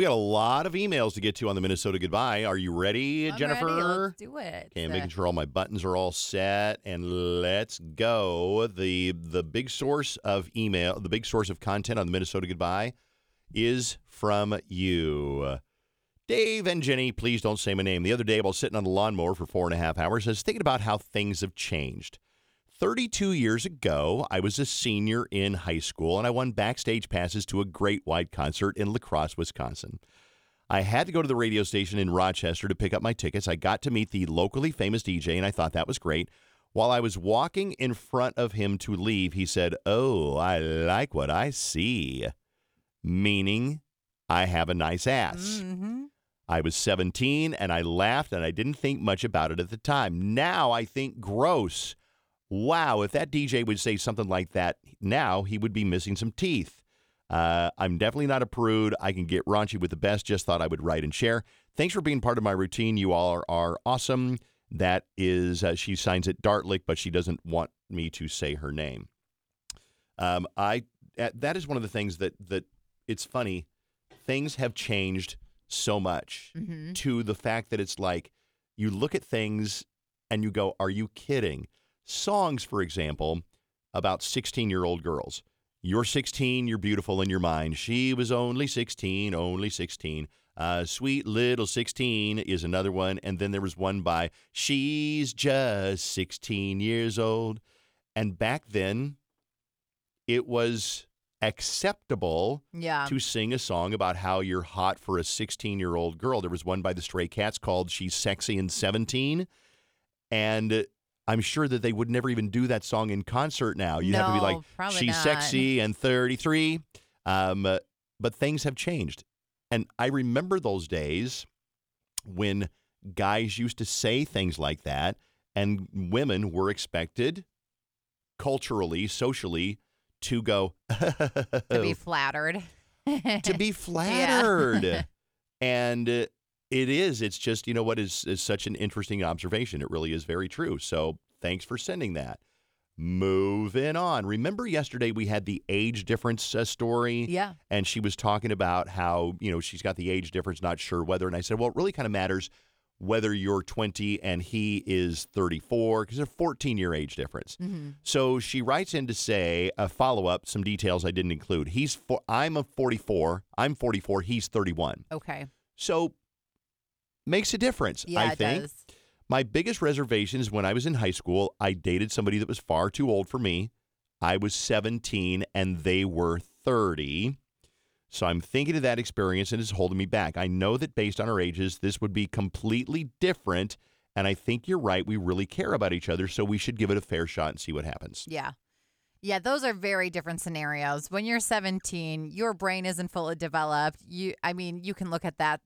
We got a lot of emails to get to on the Minnesota Goodbye. Are you ready, I'm Jennifer? ready. Let's do it. Okay, I'm making sure all my buttons are all set, and let's go. the The big source of email, the big source of content on the Minnesota Goodbye, is from you, Dave and Jenny. Please don't say my name. The other day, while sitting on the lawnmower for four and a half hours, I was thinking about how things have changed. 32 years ago, I was a senior in high school, and I won backstage passes to a great white concert in La Crosse, Wisconsin. I had to go to the radio station in Rochester to pick up my tickets. I got to meet the locally famous DJ, and I thought that was great. While I was walking in front of him to leave, he said, Oh, I like what I see. Meaning, I have a nice ass. mhm. I was 17 and I laughed and I didn't think much about it at the time. Now I think gross. Wow, if that DJ would say something like that now, he would be missing some teeth. Uh, I'm definitely not a prude. I can get raunchy with the best. Just thought I would write and share. Thanks for being part of my routine. You all are, are awesome. That is, uh, she signs it Dartlick, but she doesn't want me to say her name. Um, I that is one of the things that that it's funny. Things have changed so much Mhm. to the fact that it's like you look at things and you go, "Are you kidding?" Songs, for example, about sixteen-year-old girls. You're 16, you're beautiful in your mind. She was only 16, only 16. Uh, Sweet Little 16 is another one. And then there was one by She's Just 16 Years Old. And back then, it was acceptable Yeah. to sing a song about how you're hot for a 16 year old girl. There was one by the Stray Cats called She's Sexy and 17. And I'm sure that they would never even do that song in concert now. You have to be like, She's not. sexy and 33. Um, uh, but things have changed. And I remember those days when guys used to say things like that, and women were expected culturally, socially, to go, to be flattered. to be flattered. and uh, it is. It's just, you know what is, is such an interesting observation. It really is very true. So thanks for sending that. Moving on. Remember yesterday we had the age difference uh, story? yeah. and she was talking about how you know she's got the age difference not sure whether and i said well it really kind of matters whether you're 20 and he is 34 because there's a 14 year age difference hmm so she writes in to say a follow-up some details i didn't include he's for, i'm a 44 i'm 44 he's 31 Okay. so makes a difference Yeah, i think does. my biggest reservation is when I was in high school, I dated somebody that was far too old for me. I was 17 and they were 30. So I'm thinking of that experience and it's holding me back. I know that based on our ages, this would be completely different. And I think you're right. We really care about each other. So we should give it a fair shot and see what happens. Yeah. Yeah, those are very different scenarios. When you're 17, your brain isn't fully developed. You I mean, you can look at that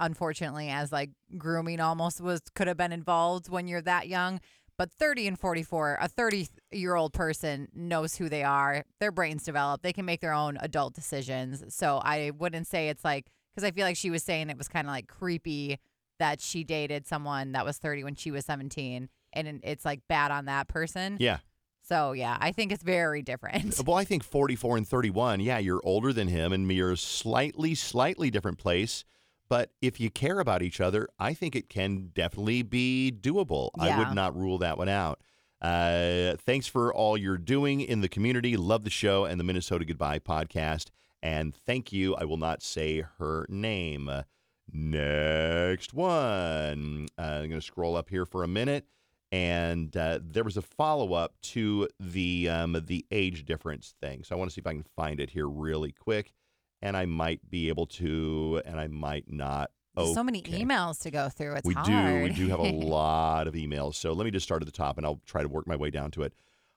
unfortunately as like grooming almost was could have been involved when you're that young, but 30 and 44, a 30-year-old person knows who they are. Their brains develop. They can make their own adult decisions. So I wouldn't say it's like cuz I feel like she was saying it was kind of like creepy that she dated someone that was 30 when she was 17 and it's like bad on that person. Yeah. So yeah, I think it's very different. Uh, well, I think 44 and 31, yeah, you're older than him and you're a slightly, slightly different place. But if you care about each other, I think it can definitely be doable. I would not rule that one out. Uh, thanks for all you're doing in the community. Love the show and the Minnesota Goodbye podcast. And thank you. I will not say her name. Next one. Uh, I'm going to scroll up here for a minute. And uh, there was a follow up to the um, the age difference thing. So I want to see if I can find it here really quick. And I might be able to, and I might not. There's so many emails to go through. It's we hard. do. We do have a lot of emails. So let me just start at the top and I'll try to work my way down to it.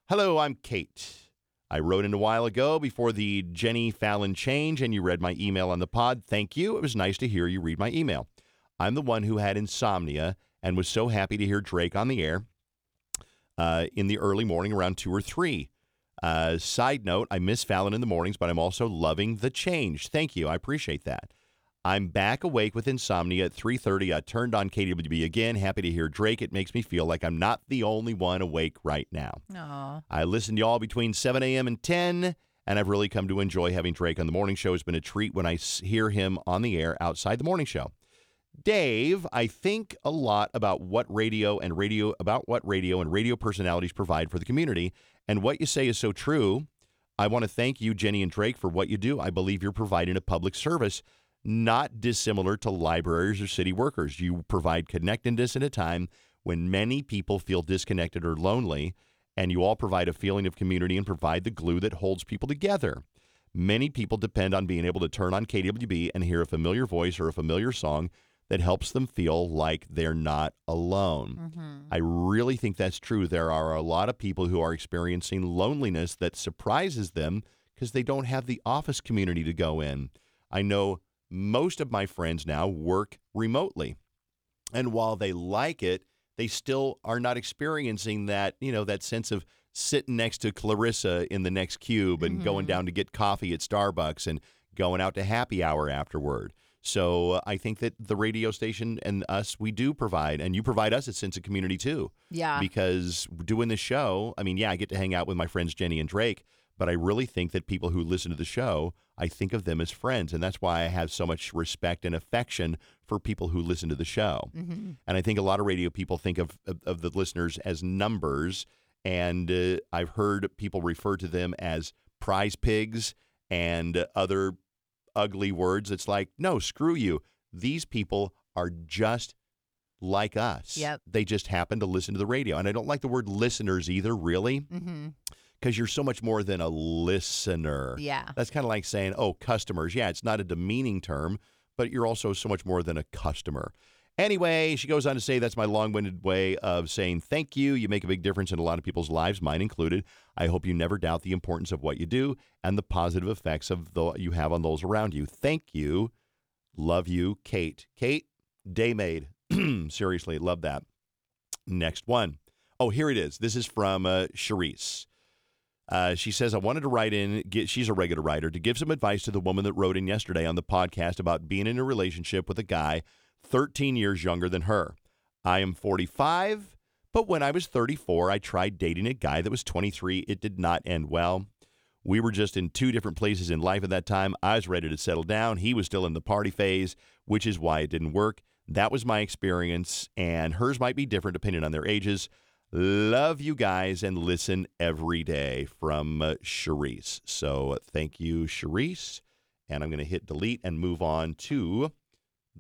Hello, I'm Kate. I wrote in a while ago before the Jenny Falen change, and you read my email on the pod. Thank you. It was nice to hear you read my email. I'm the one who had insomnia and was so happy to hear Drake on the air uh, in the early morning around two or three. Uh, side note, I miss Falen in the mornings, but I'm also loving the change. Thank you. I appreciate that. I'm back awake with insomnia at 3:30. I turned on KDWB again. Happy to hear Drake. It makes me feel like I'm not the only one awake right now. Aw. I listen to y'all between 7 a.m. and 10, and I've really come to enjoy having Drake on the morning show. It's been a treat when I hear him on the air outside the morning show. Dave, I think a lot about what radio and radio about what radio and radio personalities provide for the community, and what you say is so true. I want to thank you, Jenny and Drake, for what you do. I believe you're providing a public service not dissimilar to libraries or city workers. You provide connectedness in a time when many people feel disconnected or lonely, and you all provide a feeling of community and provide the glue that holds people together. Many people depend on being able to turn on KDWB and hear a familiar voice or a familiar song that helps them feel like they're not alone. Mm-hmm. I really think that's true. There are a lot of people who are experiencing loneliness that surprises them because they don't have the office community to go in. I know most of my friends now work remotely. And while they like it, they still are not experiencing that, you know, that sense of sitting next to Clarissa in the next cube and going Mhm. down to get coffee at Starbucks and going out to happy hour afterward. So uh, I think that the radio station and us, we do provide, and you provide us a sense of community too. Yeah. Because doing the show, I mean, yeah, I get to hang out with my friends Jenny and Drake, but I really think that people who listen to the show, I think of them as friends. And that's why I have so much respect and affection for people who listen to the show. hmm And I think a lot of radio people think of, of, of the listeners as numbers. And uh, I've heard people refer to them as prize pigs and other ugly words. It's like, no, screw you. These people are just like us. Yep. They just happen to listen to the radio. And I don't like the word listeners either, really, hmm because you're so much more than a listener. Yeah. That's kind of like saying, oh, customers. Yeah, it's not a demeaning term, but you're also so much more than a customer. Anyway, she goes on to say that's my long winded way of saying thank you. You make a big difference in a lot of people's lives, mine included. I hope you never doubt the importance of what you do and the positive effects of the you have on those around you. Thank you. Love you, Kate. Kate, day made. Seriously, love that. Next one. Oh, here it is. This is from uh, Charisse. Uh, she says, I wanted to write in, get, she's a regular writer, to give some advice to the woman that wrote in yesterday on the podcast about being in a relationship with a guy 13 years younger than her. I am 45, but when I was 34, I tried dating a guy that was 23. It did not end well. We were just in two different places in life at that time. I was ready to settle down. He was still in the party phase, which is why it didn't work. That was my experience, and hers might be different depending on their ages. Love you guys and listen every day from uh, Charisse. So thank you, Charisse. And I'm going to hit delete and move on to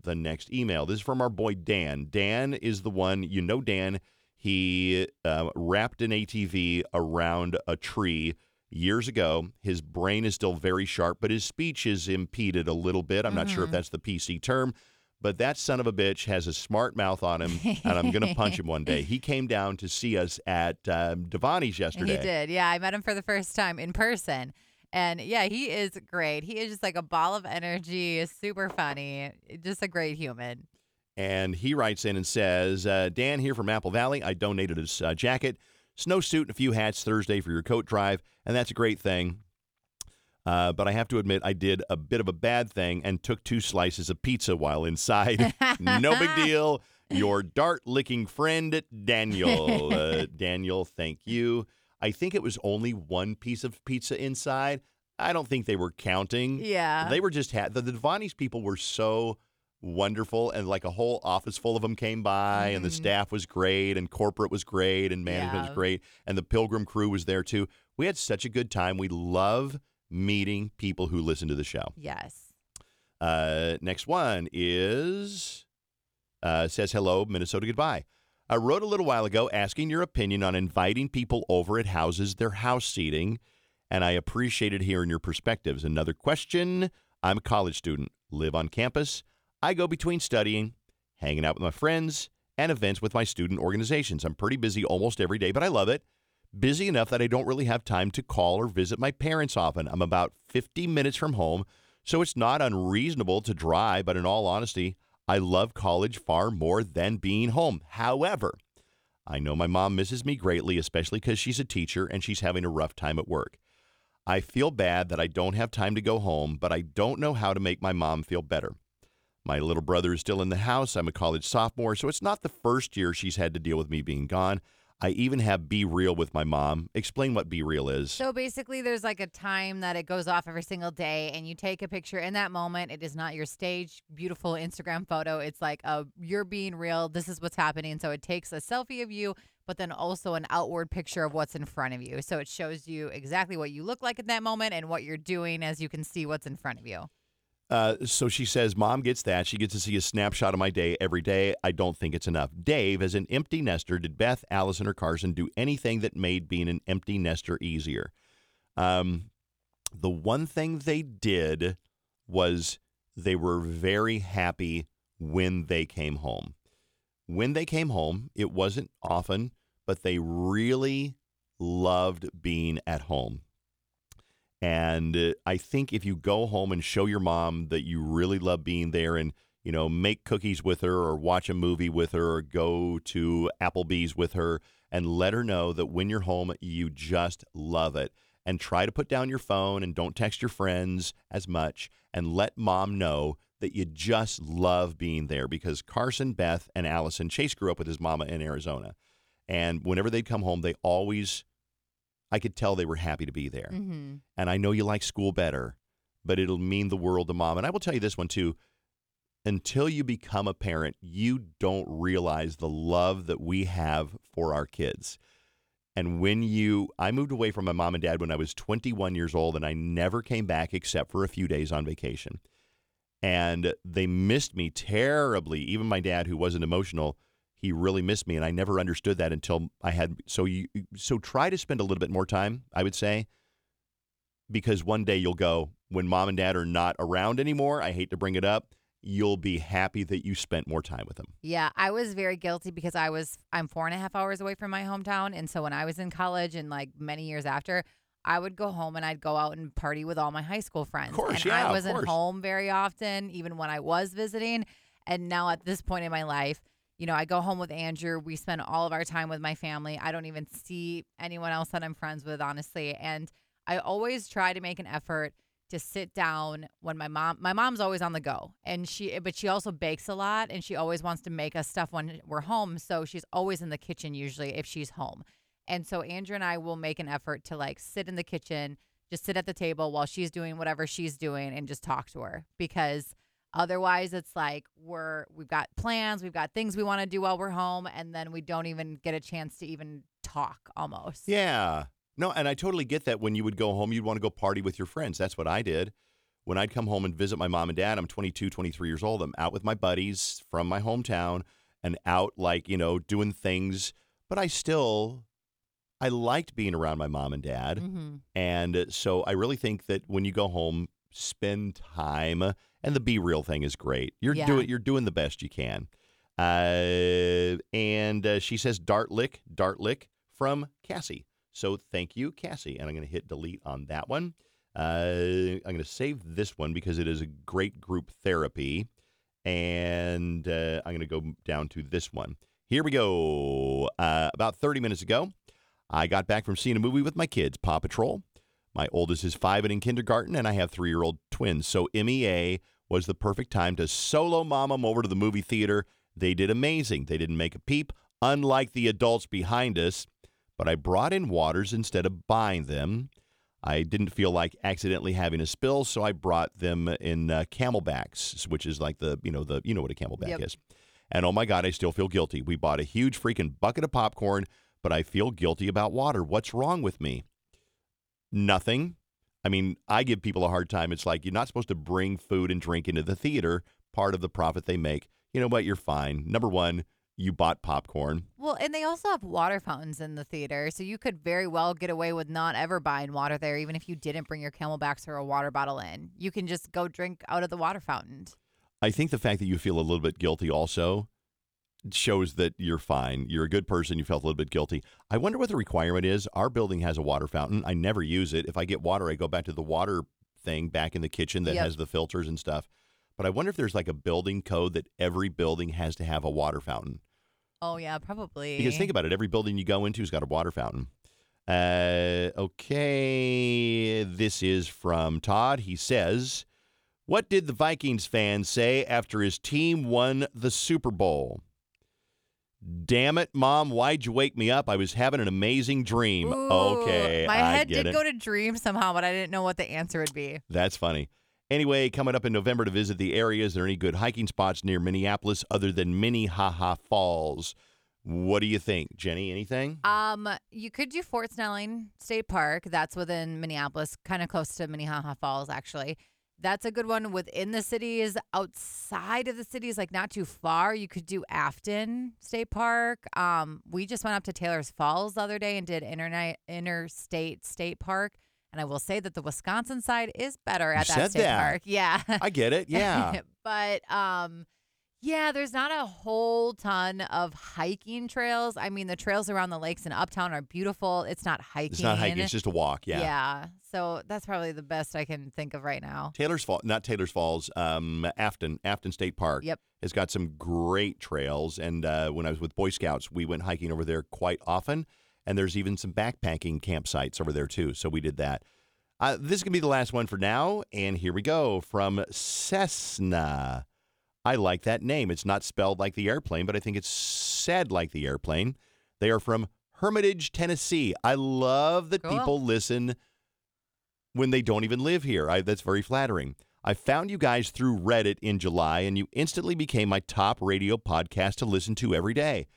the next email. This is from our boy Dan. Dan is the one, you know, Dan. He uh, wrapped an ATV around a tree years ago. His brain is still very sharp, but his speech is impeded a little bit. I'm not sure if Mhm. that's the PC term, but that son of a bitch has a smart mouth on him, and I'm going to punch him one day. He came down to see us at um, Davanni's yesterday. He did. Yeah, I met him for the first time in person. And yeah, he is great. He is just like a ball of energy, super funny, just a great human. And he writes in and says, uh, Dan here from Apple Valley. I donated his uh, jacket, snowsuit, and a few hats Thursday for your coat drive, and that's a great thing. Uh, but I have to admit, I did a bit of a bad thing and took two slices of pizza while inside. no big deal. Your dart licking friend, Daniel. Uh, Daniel, thank you. I think it was only one piece of pizza inside. I don't think they were counting. Yeah. They were just had the, the Davanni's people were so wonderful and like a whole office full of them came by and the Mhm. staff was great and corporate was great and management was great and the pilgrim crew was there too. We had such a good time. We love meeting people who listen to the show. yes. Uh, next one is uh, says hello, Minnesota goodbye. I wrote a little while ago asking your opinion on inviting people over at houses their house seating, and I appreciated hearing your perspectives. Another question: I'm a college student, live on campus. I go between studying, hanging out with my friends, and events with my student organizations. I'm pretty busy almost every day, but I love it. Busy enough that I don't really have time to call or visit my parents often. I'm about 50 minutes from home, so it's not unreasonable to drive, but in all honesty, I love college far more than being home. However, I know my mom misses me greatly, especially because she's a teacher and she's having a rough time at work. I feel bad that I don't have time to go home, but I don't know how to make my mom feel better. My little brother is still in the house. I'm a college sophomore, so it's not the first year she's had to deal with me being gone. I even have Be Real with my mom. Explain what Be Real is. So basically, there's like a time that it goes off every single day, and you take a picture in that moment. It is not your staged, beautiful Instagram photo. It's like a you're being real. This is what's happening. So it takes a selfie of you, but then also an outward picture of what's in front of you. So it shows you exactly what you look like at that moment and what you're doing as you can see what's in front of you. Uh, so she says, Mom gets that. She gets to see a snapshot of my day every day. I don't think it's enough. Dave, as an empty nester, did Beth, Allison, or Carson do anything that made being an empty nester easier? Um, the one thing they did was they were very happy when they came home. When they came home, it wasn't often, but they really loved being at home. And uh, I think if you go home and show your mom that you really love being there and, you know, make cookies with her or watch a movie with her or go to Applebee's with her and let her know that when you're home, you just love it. And try to put down your phone and don't text your friends as much and let mom know that you just love being there because Carson, Beth, and Allison, Chase grew up with his mama in Arizona. And whenever they'd come home, they always I could tell they were happy to be there. Mm-hmm. And I know you like school better, but it'll mean the world to mom. And I will tell you this one too. Until you become a parent, you don't realize the love that we have for our kids. And when you, I moved away from my mom and dad when I was 21 years old, and I never came back except for a few days on vacation. And they missed me terribly. Even my dad, who wasn't emotional, he really missed me and I never understood that until I had so you so try to spend a little bit more time, I would say, because one day you'll go when mom and dad are not around anymore, I hate to bring it up, you'll be happy that you spent more time with them. Yeah, I was very guilty because I was I'm four and a half hours away from my hometown, and so when I was in college and like many years after, I would go home and I'd go out and party with all my high school friends. Of course, and yeah, I wasn't home very often, even when I was visiting. And now at this point in my life, you know, I go home with Andrew. We spend all of our time with my family. I don't even see anyone else that I'm friends with, honestly. And I always try to make an effort to sit down when my mom my mom's always on the go and she but she also bakes a lot and she always wants to make us stuff when we're home so she's always in the kitchen usually if she's home and so andrew and i will make an effort to like sit in the kitchen just sit at the table while she's doing whatever she's doing and just talk to her because otherwise it's like we're we've got plans we've got things we want to do while we're home and then we don't even get a chance to even talk almost Yeah. No, and I totally get that when you would go home, you'd want to go party with your friends. That's what I did. When I'd come home and visit my mom and dad, I'm 22, 23 years old. I'm out with my buddies from my hometown and out, like, you know, doing things. But I still, I liked being around my mom and dad. mm-hmm. And so I really think that when you go home, spend time. And the be real thing is great. You're Yeah. doing you're doing the best you can. Uh, and uh, she says dart lick, dart lick from Cassie. So thank you, Cassie. And I'm going to hit delete on that one. Uh, I'm going to save this one because it is a great group therapy. And uh, I'm going to go down to this one. Here we go. Uh, about 30 minutes ago, I got back from seeing a movie with my kids, Paw Patrol. My oldest is five and in kindergarten, and I have three year old twins. So MEA was the perfect time to solo mom them over to the movie theater. They did amazing. They didn't make a peep, unlike the adults behind us. But I brought in waters instead of buying them. I didn't feel like accidentally having a spill, so I brought them in uh, CamelBaks, which is like the you know the you know what a CamelBak Yep. is. And oh my God, I still feel guilty. We bought a huge freaking bucket of popcorn, but I feel guilty about water. What's wrong with me? Nothing. I mean, I give people a hard time. It's like you're not supposed to bring food and drink into the theater, part of the profit they make. You know what? You're fine. Number one, you bought popcorn. Well, and they also have water fountains in the theater, so you could very well get away with not ever buying water there, even if you didn't bring your CamelBaks or a water bottle in. You can just go drink out of the water fountain. I think the fact that you feel a little bit guilty also shows that you're fine. You're a good person. You felt a little bit guilty. I wonder what the requirement is. Our building has a water fountain. I never use it. If I get water, I go back to the water thing back in the kitchen that Yep. has the filters and stuff. But I wonder if there's like a building code that every building has to have a water fountain. Oh yeah, probably. Because think about it, every building you go into has got a water fountain. Uh, okay, this is from Todd. He says, "What did the Vikings fan say after his team won the Super Bowl?" Damn it, mom! Why'd you wake me up? I was having an amazing dream. Ooh, okay, My I head did it. go to dream somehow, but I didn't know what the answer would be. That's funny. Anyway, coming up in November to visit the area, is there any good hiking spots near Minneapolis other than Minnehaha Falls? What do you think, Jenny? Anything? Um, you could do Fort Snelling State Park. That's within Minneapolis, kind of close to Minnehaha Falls, actually. That's a good one within the cities. Outside of the cities, like not too far, you could do Afton State Park. Um, we just went up to Taylor's Falls the other day and did interstate state park. And I will say that the Wisconsin side is better at that said state that. park. Yeah. I get it. Yeah. but um yeah, there's not a whole ton of hiking trails. I mean, the trails around the lakes in Uptown are beautiful. It's not hiking. it's not hiking, it's just a walk. Yeah. Yeah. So that's probably the best I can think of right now. Taylor's Falls, not Taylor's Falls, um, Afton, Afton State Park. Yep. Has got some great trails. And uh, when I was with Boy Scouts, we went hiking over there quite often. And there's even some backpacking campsites over there, too. So we did that. Uh, this is going to be the last one for now. And here we go from Cessna. I like that name. It's not spelled like the airplane, but I think it's said like the airplane. They are from Hermitage, Tennessee. I love that Cool. people listen when they don't even live here. I, that's very flattering. I found you guys through Reddit in July, and you instantly became my top radio podcast to listen to every day.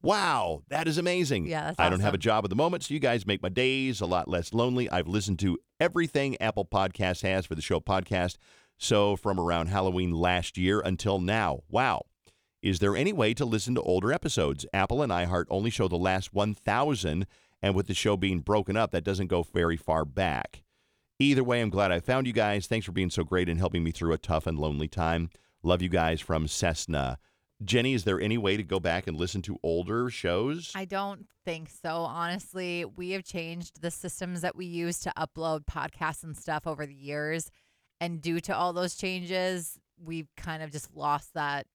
Wow, that is amazing. Yeah, that's I don't have a job at the moment, so you guys make my days a lot less lonely. I've listened to everything Apple Podcast has for the show podcast. So from around Halloween last year until now. Wow. Is there any way to listen to older episodes? Apple and iHeart only show the last 1,000, and with the show being broken up, that doesn't go very far back. Either way, I'm glad I found you guys. Thanks for being so great and helping me through a tough and lonely time. Love you guys from Cessna. Jenny, is there any way to go back and listen to older shows? I don't think so. Honestly, we have changed the systems that we use to upload podcasts and stuff over the years. And due to all those changes, we've kind of just lost that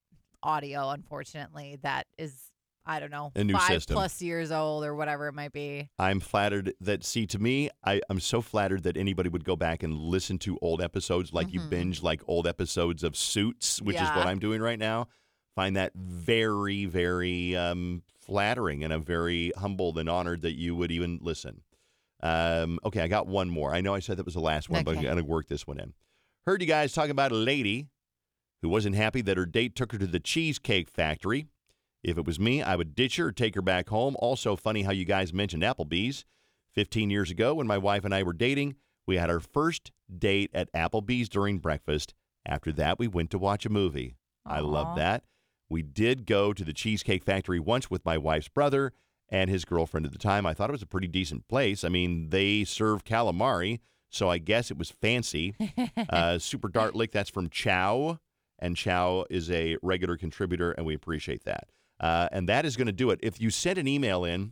audio, unfortunately. That is, I don't know, A new five system. plus years old or whatever it might be. I'm flattered that, see, to me, I, I'm so flattered that anybody would go back and listen to old episodes like you Mhm. binge like old episodes of Suits, which is what I'm doing right now. Find that very, very um, flattering, and I'm very humbled and honored that you would even listen. Um, okay, I got one more. I know I said that was the last one, but I'm going to work this one in. Heard you guys talking about a lady who wasn't happy that her date took her to the Cheesecake Factory. If it was me, I would ditch her or take her back home. Also, funny how you guys mentioned Applebee's. 15 years ago, when my wife and I were dating, we had our first date at Applebee's during breakfast. After that, we went to watch a movie. I love that. We did go to the Cheesecake Factory once with my wife's brother and his girlfriend at the time. I thought it was a pretty decent place. I mean, they serve calamari, so I guess it was fancy. uh, Super Dart Lick, that's from Chow. And Chow is a regular contributor, and we appreciate that. Uh, and that is going to do it. If you sent an email in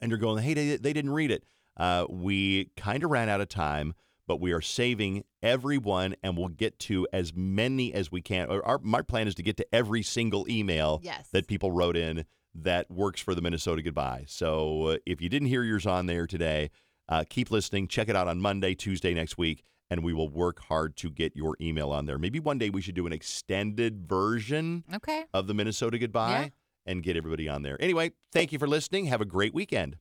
and you're going, hey, they, they didn't read it, uh, we kind of ran out of time, but we are saving everyone, and we'll get to as many as we can. Or Our, my plan is to get to every single email Yes. that people wrote in that works for the Minnesota Goodbye. So uh, if you didn't hear yours on there today, uh, keep listening. Check it out on Monday, Tuesday next week, and we will work hard to get your email on there. Maybe one day we should do an extended version Okay. of the Minnesota Goodbye Yeah. and get everybody on there. Anyway, thank you for listening. Have a great weekend.